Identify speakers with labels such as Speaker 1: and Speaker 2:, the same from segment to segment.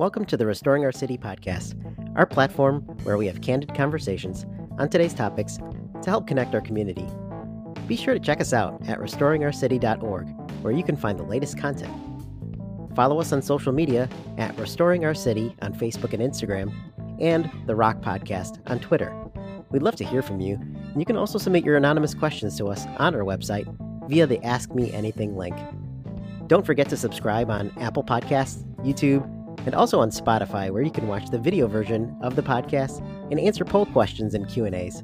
Speaker 1: Welcome to the Restoring Our City podcast, our platform where we have candid conversations on today's topics to help connect our community. Be sure to check us out at restoringourcity.org, where you can find the latest content. Follow us on social media at Restoring Our City on Facebook and Instagram, and The Rock Podcast on Twitter. We'd love to hear from you, and you can also submit your anonymous questions to us on our website via the Ask Me Anything link. Don't forget to subscribe on Apple Podcasts, YouTube, and also on Spotify, where you can watch the video version of the podcast and answer poll questions and Q&As.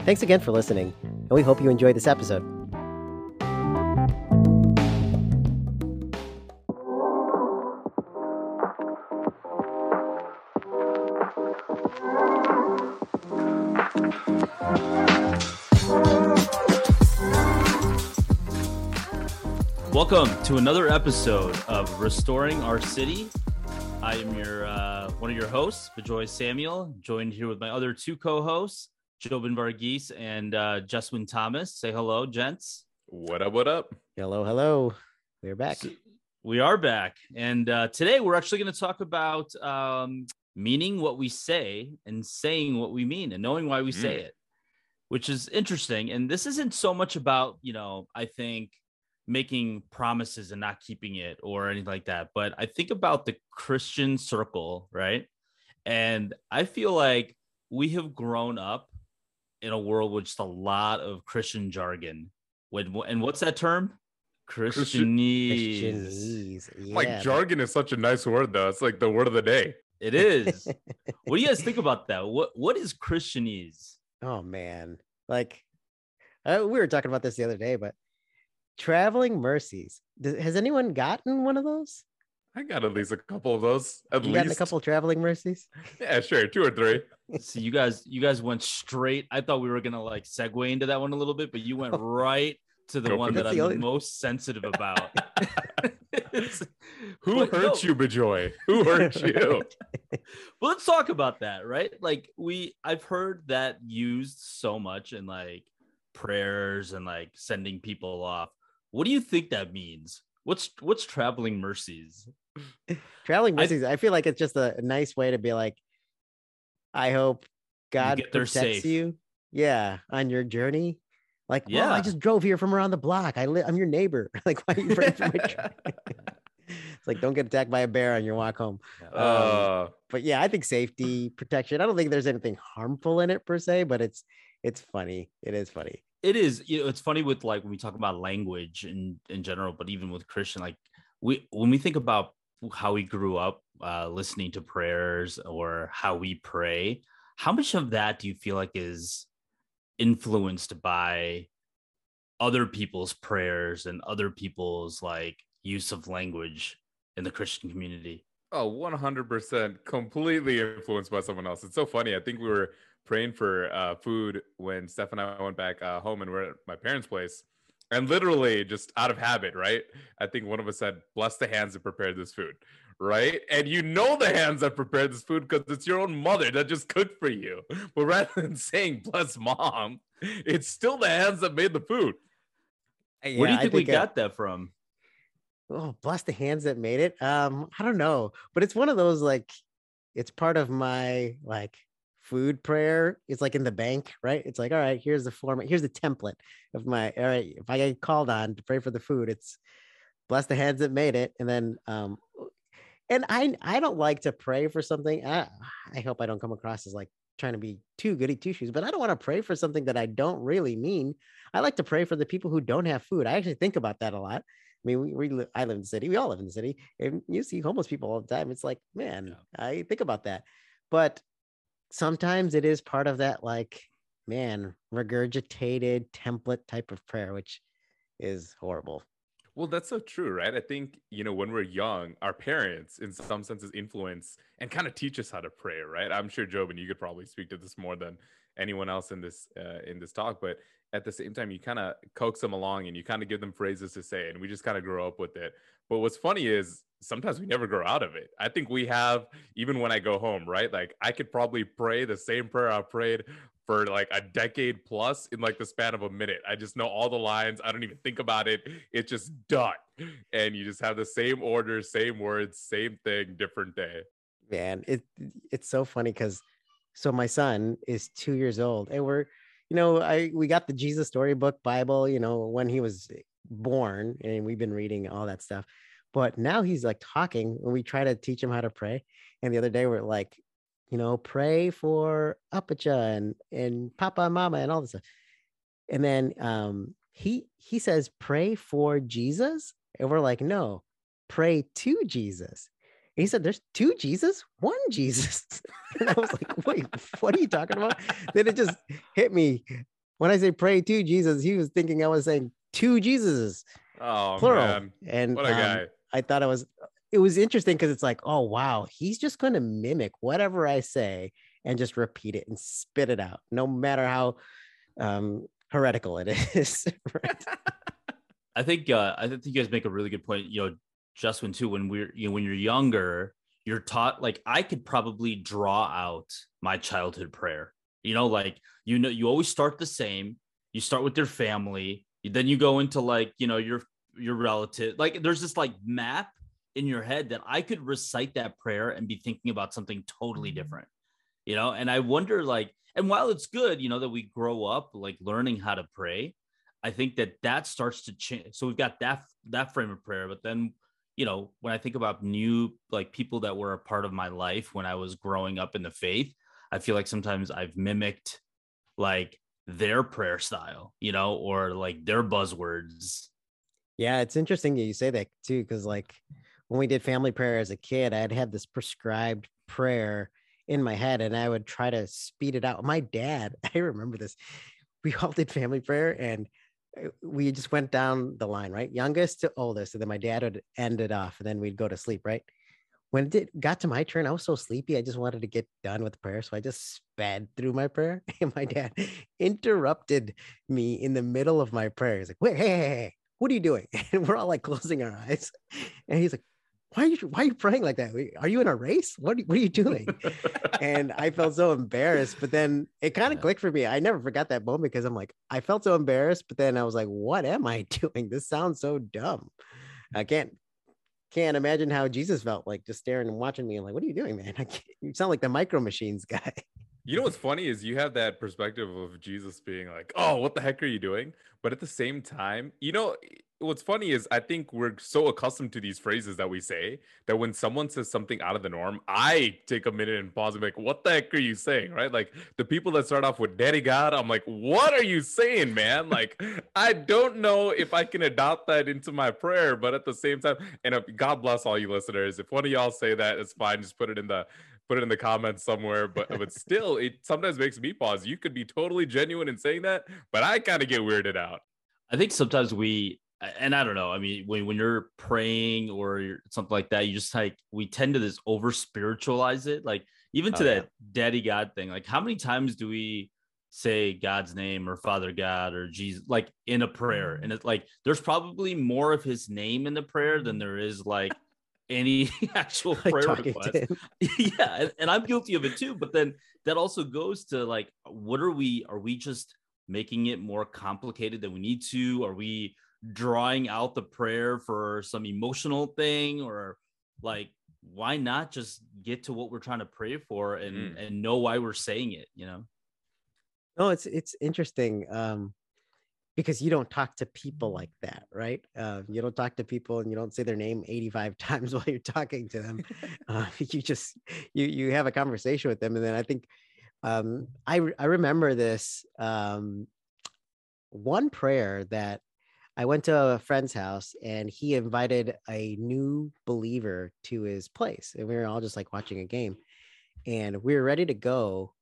Speaker 1: Thanks again for listening, and we hope you enjoy this episode.
Speaker 2: Welcome to another episode of Restoring Our City. I am your uh, one of your hosts, Bejoy Samuel, joined here with my other two co-hosts, Jobin Varghese and uh, Jeswin Thomas. Say hello, gents.
Speaker 3: What up? What up?
Speaker 1: Hello, hello. We're back.
Speaker 2: So- we are back, and uh, today we're actually going to talk about um, meaning what we say and saying what we mean, and knowing why we say
Speaker 3: Mm.
Speaker 2: it, which is interesting. And this isn't so much about you know, I think making promises and not keeping it or anything like that. But I think about the Christian circle, right? And I feel like we have grown up in a world with just a lot of Christian jargon. When and what's that term? Christianese.
Speaker 1: Christianese. Yeah.
Speaker 3: like jargon is such a nice word, though. It's like the word of the day.
Speaker 2: It is. what do you guys think about that? What what is Christianese?
Speaker 1: Oh man, like uh, we were talking about this the other day, but traveling mercies. Does, has anyone gotten one of those?
Speaker 3: I got at least a couple of those. At
Speaker 1: You
Speaker 3: least
Speaker 1: gotten a couple traveling mercies?
Speaker 3: Yeah, sure, two or three.
Speaker 2: See, you guys, you guys went straight. I thought we were gonna like segue into that one a little bit, but you went oh. right to the
Speaker 3: Go
Speaker 2: one that
Speaker 1: it.
Speaker 2: I'm
Speaker 1: The
Speaker 2: the
Speaker 1: only-
Speaker 2: most sensitive about.
Speaker 3: Who
Speaker 2: But
Speaker 3: hurt
Speaker 2: no.
Speaker 3: you, Bejoy? Who hurt you?
Speaker 2: Well, let's talk about that, right? Like we I've heard that used so much in like prayers and like sending people off. What do you think that means? What's what's traveling mercies?
Speaker 1: traveling mercies. I, feel like it's just a, a nice way to be like, I hope God
Speaker 2: get
Speaker 1: protects
Speaker 2: safe.
Speaker 1: you. Yeah, on your journey. Like, yeah, I just drove here from around the block. I li- I'm your neighbor. like, why are you praying for my truck? it's like, don't get attacked by a bear on your walk home.
Speaker 3: uh,
Speaker 1: but yeah, I think safety protection. I don't think there's anything harmful in it per se, but it's it's funny. It is funny.
Speaker 2: It is, you know, it's funny with like when we talk about language in in general, but even with Christian, like we when we think about how we grew up uh listening to prayers or how we pray, how much of that do you feel like is influenced by other people's prayers and other people's like use of language in the Christian community?
Speaker 3: oh, 100% completely influenced by someone else. It's so funny. I think we were praying for uh, food when Steph and I went back uh, home and we're at my parents' place. And literally, just out of habit, right? I think one of us said, Bless the hands that prepared this food, right? And you know the hands that prepared this food because it's your own mother that just cooked for you. But rather than saying, Bless mom, it's still the hands that made the food.
Speaker 2: Where do you
Speaker 1: I
Speaker 2: think, we
Speaker 1: uh,
Speaker 2: got that from?
Speaker 1: oh bless the hands that made it um i don't know but it's one of those like it's part of my like food prayer it's like in the bank right it's like all right here's the format here's the template of my all right if i get called on to pray for the food it's bless the hands that made it and then um and i i don't like to pray for something i, I hope i don't come across as like trying to be too goody two shoes but i don't want to pray for something that i don't really mean i like to pray for the people who don't have food i actually think about that a lot I mean, we, we I live in the city. We all live in the city, and you see homeless people all the time. It's like, man, I think about that, but sometimes it is part of that, like, man, regurgitated template type of prayer, which is horrible.
Speaker 3: Well, that's so true, right? I think, you know, when we're young, our parents, in some senses, influence and kind of teach us how to pray, right? I'm sure, Job, and you could probably speak to this more than anyone else in this uh, in this talk, but at the same time, you kind of coax them along and you kind of give them phrases to say, and we just kind of grow up with it. But what's funny is sometimes we never grow out of it. I think we have, even when I go home, right? Like I could probably pray the same prayer I prayed for like a decade plus in like the span of a minute. I just know all the lines. I don't even think about it. It's just done. And you just have the same order, same words, same thing, different day.
Speaker 1: Man, it it's so funny because so my son is two years old, and we're, you know, I we got the Jesus Storybook Bible, you know, when he was born, and we've been reading all that stuff. But now he's like talking, and we try to teach him how to pray. And the other day we're like, you know, pray for Apacha and and Papa and Mama and all this stuff. And then um he he says, pray for Jesus. And we're like, no, pray to Jesus. And he said, There's two Jesus, one Jesus. and I was like, Wait, what are you talking about? then it just hit me. When I say pray to Jesus, he was thinking I was saying two Jesuses,
Speaker 3: Oh
Speaker 1: plural.
Speaker 3: man,
Speaker 1: And
Speaker 3: what a
Speaker 1: um,
Speaker 3: guy!
Speaker 1: I thought it was it was interesting because it's like, oh wow, he's just going to mimic whatever I say and just repeat it and spit it out, no matter how um heretical it is.
Speaker 2: I think uh, I think you guys make a really good point. You know, Jeswin too. When we're you know when you're younger, you're taught like I could probably draw out my childhood prayer. You know, like you know, you always start the same. You start with your family, then you go into like you know your your relative. Like there's this like map in your head that I could recite that prayer and be thinking about something totally mm-hmm. different. You know, and I wonder like, and while it's good, you know, that we grow up like learning how to pray, I think that that starts to change. So we've got that that frame of prayer, but then you know when I think about new like people that were a part of my life when I was growing up in the faith, I feel like sometimes I've mimicked like their prayer style, you know, or like their buzzwords.
Speaker 1: Yeah, it's interesting that you say that too, because like when we did family prayer as a kid, I'd have this prescribed prayer in my head and I would try to speed it out. My dad, I remember this. We all did family prayer and uh, we just went down the line, right? Youngest to oldest. And then my dad would end it off and then we'd go to sleep, right? When it did, got to my turn, I was so sleepy. I just wanted to get done with prayer. So I just sped through my prayer. And my dad interrupted me in the middle of my prayer. He's like, wait, hey, hey, hey, what are you doing? And we're all like closing our eyes. And he's like, why are you why are you praying like that? Are you in a race? What are, what are you doing? and I felt so embarrassed. But then it kind of clicked for me. I never forgot that moment because I'm like, I felt so embarrassed. But then I was like, what am I doing? This sounds so dumb. I can't can't imagine how Jesus felt like just staring and watching me. I'm like, what are you doing, man? I can't, you sound like the micro machines guy.
Speaker 3: You know what's funny is you have that perspective of Jesus being like, "Oh, what the heck are you doing?" But at the same time, you know, what's funny is I think we're so accustomed to these phrases that we say that when someone says something out of the norm, I take a minute and pause and be like, "What the heck are you saying?" Right? Like the people that start off with "Daddy God," I'm like, "What are you saying, man?" Like I don't know if I can adopt that into my prayer, but at the same time, and uh, God bless all you listeners. If one of y'all say that, it's fine. Just put it in the put it in the comments somewhere. But but still, it sometimes makes me pause. You could be totally genuine in saying that, but I kind of get weirded out.
Speaker 2: I think sometimes we, and I don't know. I mean, when when you're praying or you're, something like that, you just like we tend to this over spiritualize it. Like even to
Speaker 1: Oh, yeah.
Speaker 2: that daddy God thing. Like how many times do we say God's name or Father God or Jesus like in a prayer? Mm. And it's like there's probably more of His name in the prayer than there is like any actual
Speaker 1: Like
Speaker 2: prayer
Speaker 1: talking
Speaker 2: request. yeah and, and i'm guilty of it too but then that also goes to like what are we are we just making it more complicated than we need to? Are we drawing out the prayer for some emotional thing or like why not just get to what we're trying to pray for and
Speaker 3: Mm.
Speaker 2: and know why we're saying it you know?
Speaker 1: No, it's it's interesting um, because you don't talk to people like that, right? Uh, you don't talk to people and you don't say their name 85 times while you're talking to them. uh, you just you you have a conversation with them, and then I think um, I I remember this um, one prayer that I went to a friend's house and he invited a new believer to his place, and we were all just like watching a game, and we were ready to go,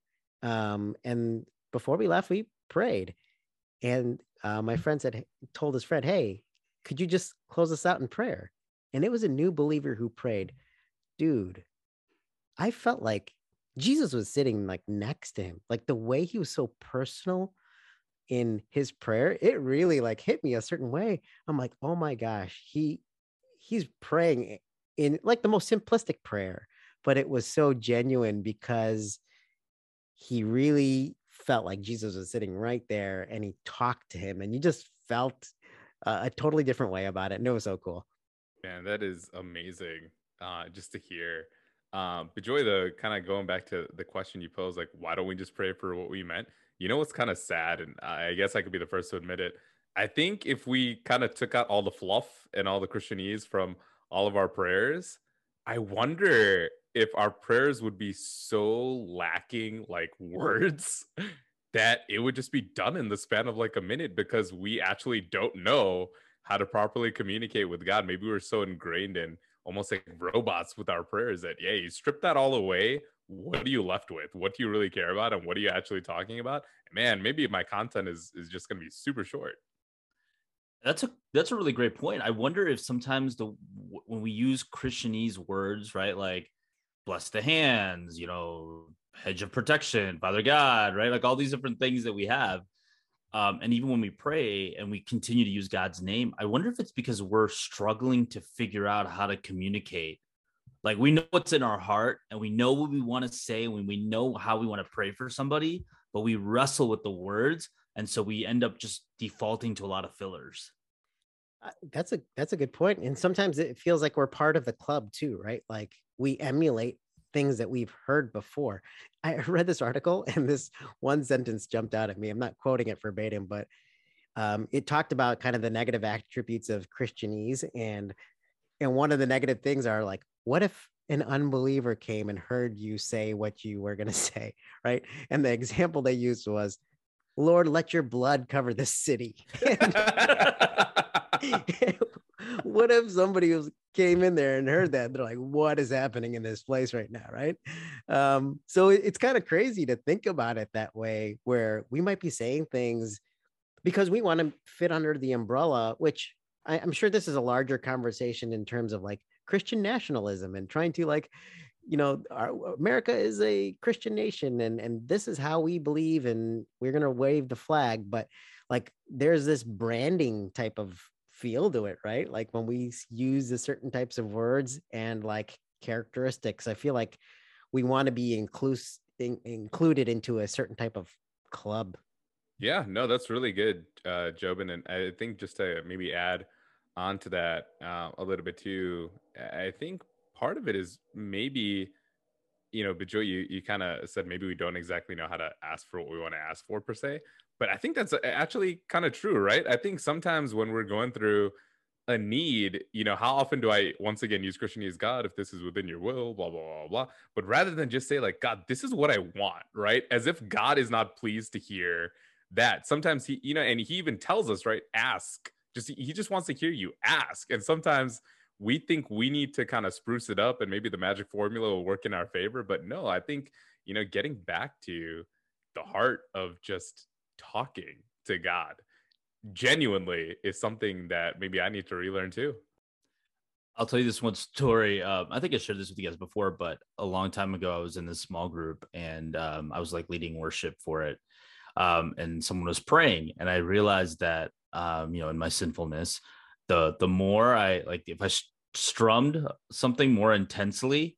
Speaker 1: um, and before we left, we prayed. And uh, my friend said, told his friend, Hey, could you just close us out in prayer? And it was a new believer who prayed. Dude, I felt like Jesus was sitting like next to him. Like the way he was so personal in his prayer, it really like hit me a certain way. I'm like, oh my gosh, he he's praying in like the most simplistic prayer, but it was so genuine because he really felt like Jesus was sitting right there and he talked to him and you just felt uh, a totally different way about it. And it was so cool.
Speaker 3: Man, that is amazing. Uh, just to hear. Um, Bejoy, the kind of going back to the question you posed, like, why don't we just pray for what we meant? You know what's kind of sad, and I guess I could be the first to admit it. I think if we kind of took out all the fluff and all the Christianese from all of our prayers, I wonder if our prayers would be so lacking like words that it would just be done in the span of like a minute because we actually don't know how to properly communicate with God. Maybe we're so ingrained in almost like robots with our prayers that yeah you strip that all away what are you left with? What do you really care about and what are you actually talking about? Man maybe my content is is just going to be super short.
Speaker 2: That's a that's a really great point. I wonder if sometimes the when we use christianese words right like bless the hands you know hedge of protection father god right like all these different things that we have um, and even when we pray and we continue to use God's name, I wonder if it's because we're struggling to figure out how to communicate. Like we know what's in our heart and we know what we want to say when we know how we want to pray for somebody, but we wrestle with the words. And so we end up just defaulting to a lot of fillers.
Speaker 1: Uh, that's a that's a good. And sometimes it feels like we're part of the club too, right? Like we emulate things that we've heard before. I read this article and this one sentence jumped out at me. I'm not quoting it verbatim, but um, it talked about kind of the negative attributes of Christianese, and and one of the negative things are like, what if an unbeliever came and heard you say what you were going to say, right? And the example they used was, "Lord, let your blood cover this city." what if somebody was came in there and heard that? They're like what is happening in this place right now? Right? Um, so it, it's kind of crazy to think about it that way where we might be saying things because we want to fit under the umbrella which I, i'm sure this is a larger conversation in terms of like christian nationalism and trying to like you know our, america is a christian nation and and this is how we believe and we're going to wave the flag but like there's this branding type of feel to it, right? Like when we use the certain types of words and like characteristics, I feel like we want to be inclus- in- included into a certain type of club.
Speaker 3: Yeah, no, that's really good, uh, Jobin. And I think just to maybe add on to that uh, a little bit too, I think part of it is maybe, you know, but Joe, you, you kind of said maybe we don't exactly know how to ask for what we want to ask for per se but I think that's uh, actually kind of true, right? I think sometimes when we're going through a need, you know, how often do I once again use Christianese God if this is within your will, blah, blah, blah, blah. But rather than just say, like, God, this is what I want, right? As if God is not pleased to hear that. Sometimes he, you know, and he even tells us, right, ask. Just he just wants to hear you ask. And sometimes we think we need to kind of spruce it up and maybe the magic formula will work in our favor. But no, I think, you know, getting back to the heart of just talking to God genuinely is something that maybe I need to relearn too.
Speaker 2: I'll tell you this one story. Um, I think I shared this with you guys before, but a long time ago, I was in this small group and um, I was like leading worship for it. Um, and someone was praying, and I realized that, um, you know, in my sinfulness, the the more I like, if I strummed something more intensely,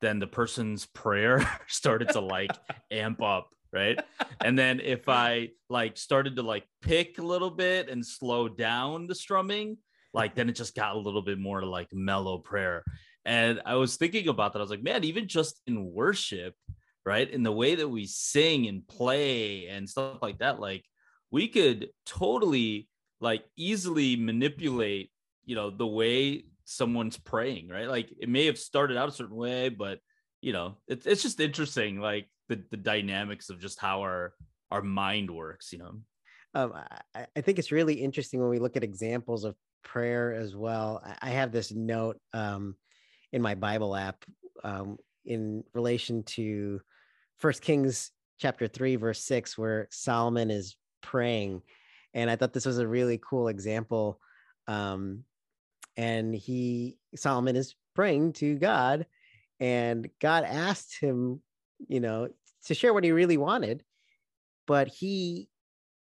Speaker 2: then the person's prayer started to like amp up right? And then if i like started to like pick a little bit and slow down the strumming like then it just got a little bit more like mellow prayer. And i was thinking about that. I was like man even just in worship right? In the way that we sing and play and stuff like that like we could totally like easily manipulate you know the way someone's praying right? Like it may have started out a certain way but you know it's, it's just interesting like the the dynamics of just how our our mind works you know?
Speaker 1: Um, I, I think it's really interesting when we look at examples of prayer as well. I have this note um, in my bible app um, in relation to first kings chapter 3 verse 6 where solomon is praying and i thought this was a really cool example um, and he solomon is praying to god and god asked him you know, to share what he really wanted. But he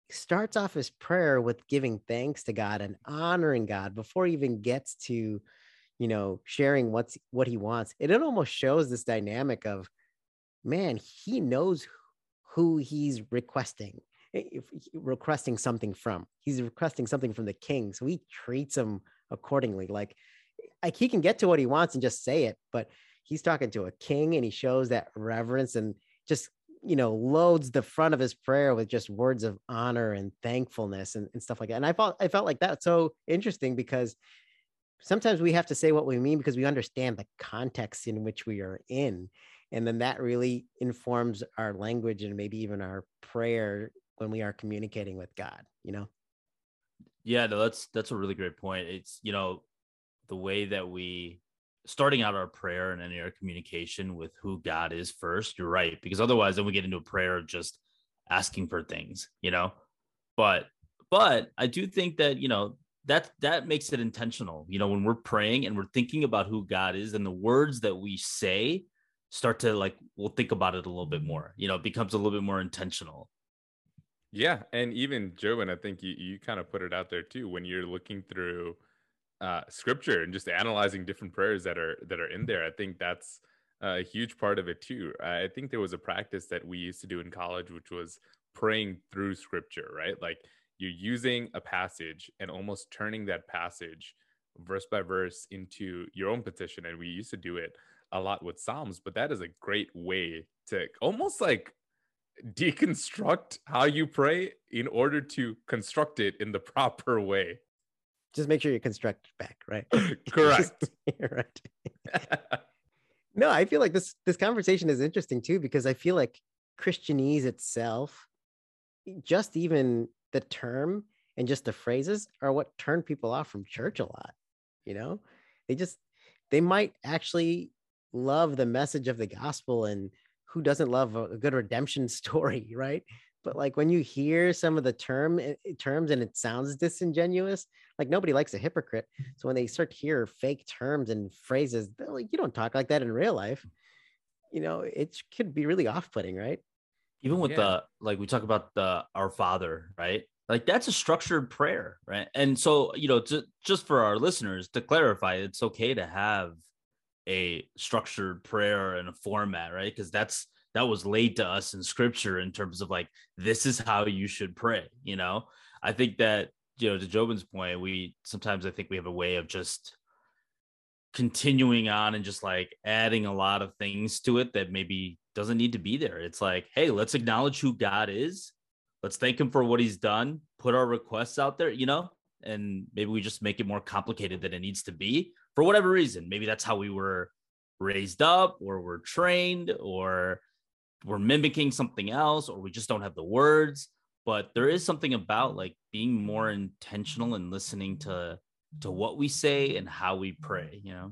Speaker 1: starts off his prayer with giving thanks to God and honoring God before he even gets to, you know, sharing what's what he wants. It, it almost shows this dynamic of, man, he knows who he's requesting requesting something from. He's requesting something from the king, so he treats him accordingly. Like, like he can get to what he wants and just say it, but he's talking to a king and he shows that reverence and just you know loads the front of his prayer with just words of honor and thankfulness and, and stuff like that and i felt i felt like that's so interesting because sometimes we have to say what we mean because we understand the context in which we are in and then that really informs our language and maybe even our prayer when we are communicating with god you know
Speaker 2: yeah no that's that's a really great point it's you know the way that we starting out our prayer and any our communication with who God is first, you're right. Because otherwise, then we get into a prayer of just asking for things, you know. But but I do think that you know that that makes it intentional. You know, when we're praying and we're thinking about who God is, and the words that we say start to like we'll think about it a little bit more. You know, it becomes a little bit more intentional.
Speaker 3: Yeah, and even Joe, I think you you kind of put it out there too when you're looking through uh, scripture and just analyzing different prayers that are that are in there. I think that's a huge part of it too. I think there was a practice that we used to do in college, which was praying through scripture, right? Like you're using a passage and almost turning that passage verse by verse into your own petition. And we used to do it a lot with Psalms, but that is a great way to almost like deconstruct how you pray in order to construct it in the proper way
Speaker 1: just make sure you construct back, right?
Speaker 3: Correct.
Speaker 1: right. no, I feel like this this conversation is interesting too because I feel like Christianese itself, just even the term and just the phrases are what turn people off from church a lot. You know, they just they might actually love the message of the gospel and who doesn't love a good redemption story, right? but like when you hear some of the term eh, eh, terms and it sounds disingenuous like nobody likes a hypocrite. So when they start to hear fake terms and phrases like you don't talk like that in real life. You know it could be really off-putting right?
Speaker 2: Even with yeah. the like we talk about the our father right? Like that's a structured prayer right? And so you know to, just for our listeners to clarify it's okay to have a structured prayer and a format right? Because that's that was laid to us in scripture in terms of like this is how you should pray you know? I think that you know to jobin's point we sometimes i think we have a way of just continuing on and just like adding a lot of things to it that maybe doesn't need to be there. It's like hey let's acknowledge who god is. Let's thank him for what he's done. Put our requests out there you know? And maybe we just make it more complicated than it needs to be for whatever reason maybe that's how we were raised up or we're trained or we're mimicking something else or we just don't have the words. But there is something about like being more intentional and listening to to what we say and how we pray you know?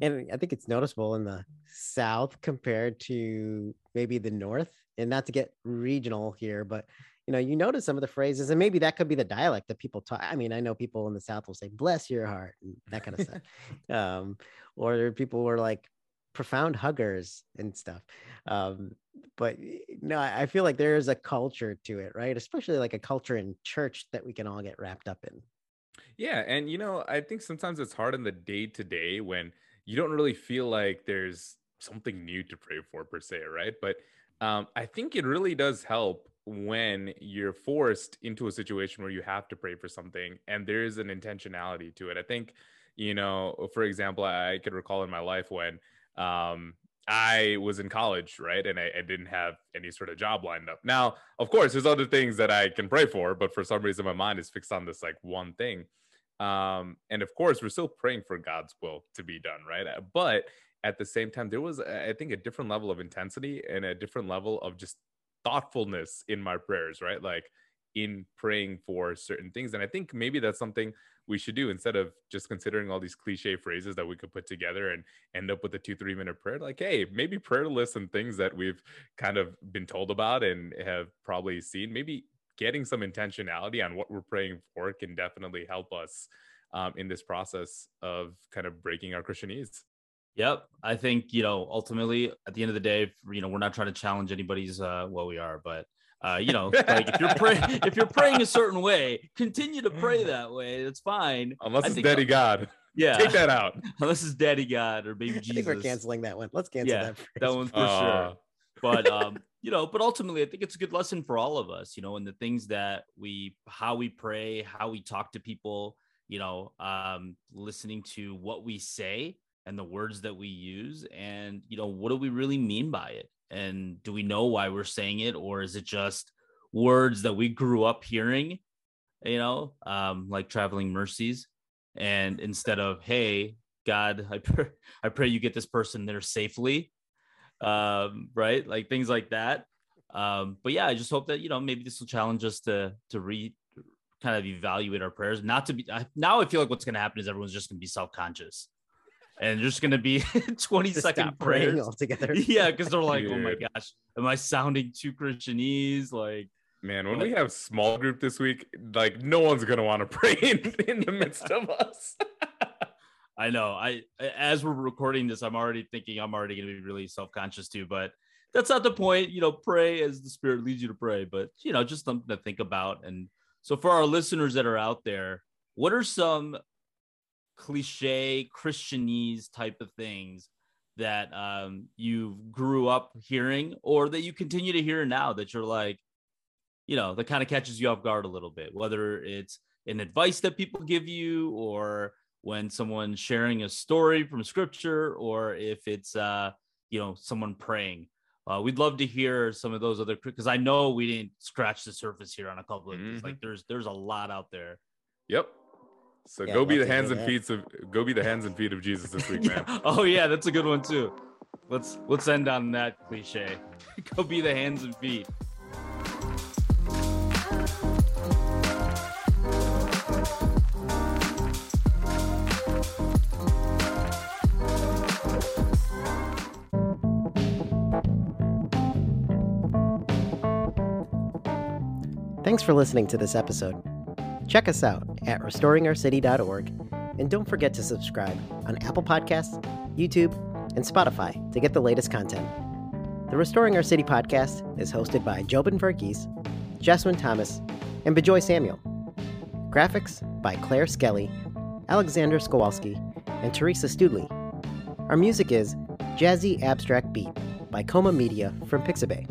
Speaker 1: And i think it's noticeable in the south compared to maybe the north and not to get regional here but you know you notice some of the phrases and maybe that could be the dialect that people talk i mean i know people in the south will say bless your heart and that kind of stuff um or people were like profound huggers and stuff. Um, but no, I feel like there is a culture to it, right? Especially like a culture in church that we can all get wrapped up in.
Speaker 3: Yeah. And, you know, I think sometimes it's hard in the day to day when you don't really feel like there's something new to pray for per se, right? But um, I think it really does help when you're forced into a situation where you have to pray for something and there is an intentionality to it. I think, you know, for example, I could recall in my life when um, I was in college, right? And I, I, didn't have any sort of job lined up. Now, of course, there's other things that I can pray for, but for some reason, my mind is fixed on this like one thing. Um, and of course, we're still praying for God's will to be done, right? But at the same time, there was, I think, a different level of intensity and a different level of just thoughtfulness in my prayers, right? Like in praying for certain things. And I think maybe that's something we should do instead of just considering all these cliche phrases that we could put together and end up with a two three minute prayer like hey maybe prayer lists and things that we've kind of been told about and have probably seen maybe getting some intentionality on what we're praying for can definitely help us um, in this process of kind of breaking our christianese
Speaker 2: Yep. I think, you know, ultimately at the end of the day, you know, we're not trying to challenge anybody's uh well we are, but uh, you know, like if you're praying, if you're praying a certain way, continue to pray that way. It's fine.
Speaker 3: Unless it's Daddy God.
Speaker 2: Yeah,
Speaker 3: take that out.
Speaker 2: Unless it's Daddy God or Baby Jesus. I
Speaker 1: think we're canceling that one. Let's cancel
Speaker 2: yeah,
Speaker 1: that.
Speaker 2: Phrase. That one for uh... sure. But um, you know, but ultimately, I think it's a good lesson for all of us. You know, and the things that we, how we pray, how we talk to people. You know, um, listening to what we say and the words that we use and you know what do we really mean by it? And do we know why we're saying it or is it just words that we grew up hearing you know um like traveling mercies? And instead of hey god i pray, I pray you get this person there safely um right? Like things like that. Um but yeah i just hope that you know maybe this will challenge us to to re kind of evaluate our prayers. Not to be I, now i feel like what's going to happen is everyone's just going to be self-conscious and just going to be 20
Speaker 1: Just
Speaker 2: second
Speaker 1: praying
Speaker 2: prayers
Speaker 1: altogether.
Speaker 2: yeah because they're like oh my gosh am i sounding too christianese like
Speaker 3: Man, when we have small group this week, like no one's gonna want to pray in, in the midst of us.
Speaker 2: I know. I as we're recording this, I'm already thinking I'm already going to be really self-conscious too, but that's not the point. You know, pray as the spirit leads you to pray, but you know, just something to think about. And so for our listeners that are out there, what are some cliche Christianese type of things that um, you grew up hearing or that you continue to hear now that you're like, you know, that kind of catches you off guard a little bit, whether it's an advice that people give you or when someone's sharing a story from scripture or if it's uh you know someone praying uh, we'd love to hear some of those other because i know we didn't scratch the surface here on a couple of these
Speaker 3: Mhm.
Speaker 2: like there's there's a lot out there
Speaker 3: Yep. So
Speaker 1: Yeah,
Speaker 3: go be the hands and feet of go be the hands and feet of Jesus this week, man.
Speaker 2: oh yeah that's a good one too let's let's end on that cliche go be the hands and feet
Speaker 1: Thanks for listening to this episode. Check us out at restoringourcity.org and don't forget to subscribe on Apple Podcasts, YouTube, and Spotify to get the latest content. The Restoring Our City podcast is hosted by Jobin Varghese, Jeswin Thomas, and Bejoy Samuel. Graphics by Claire Skelly, Alexander Skowalski, and Teresa Studley. Our music is Jazzy Abstract Beat by Coma Media from Pixabay.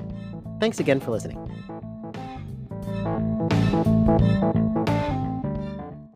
Speaker 1: Thanks again for listening.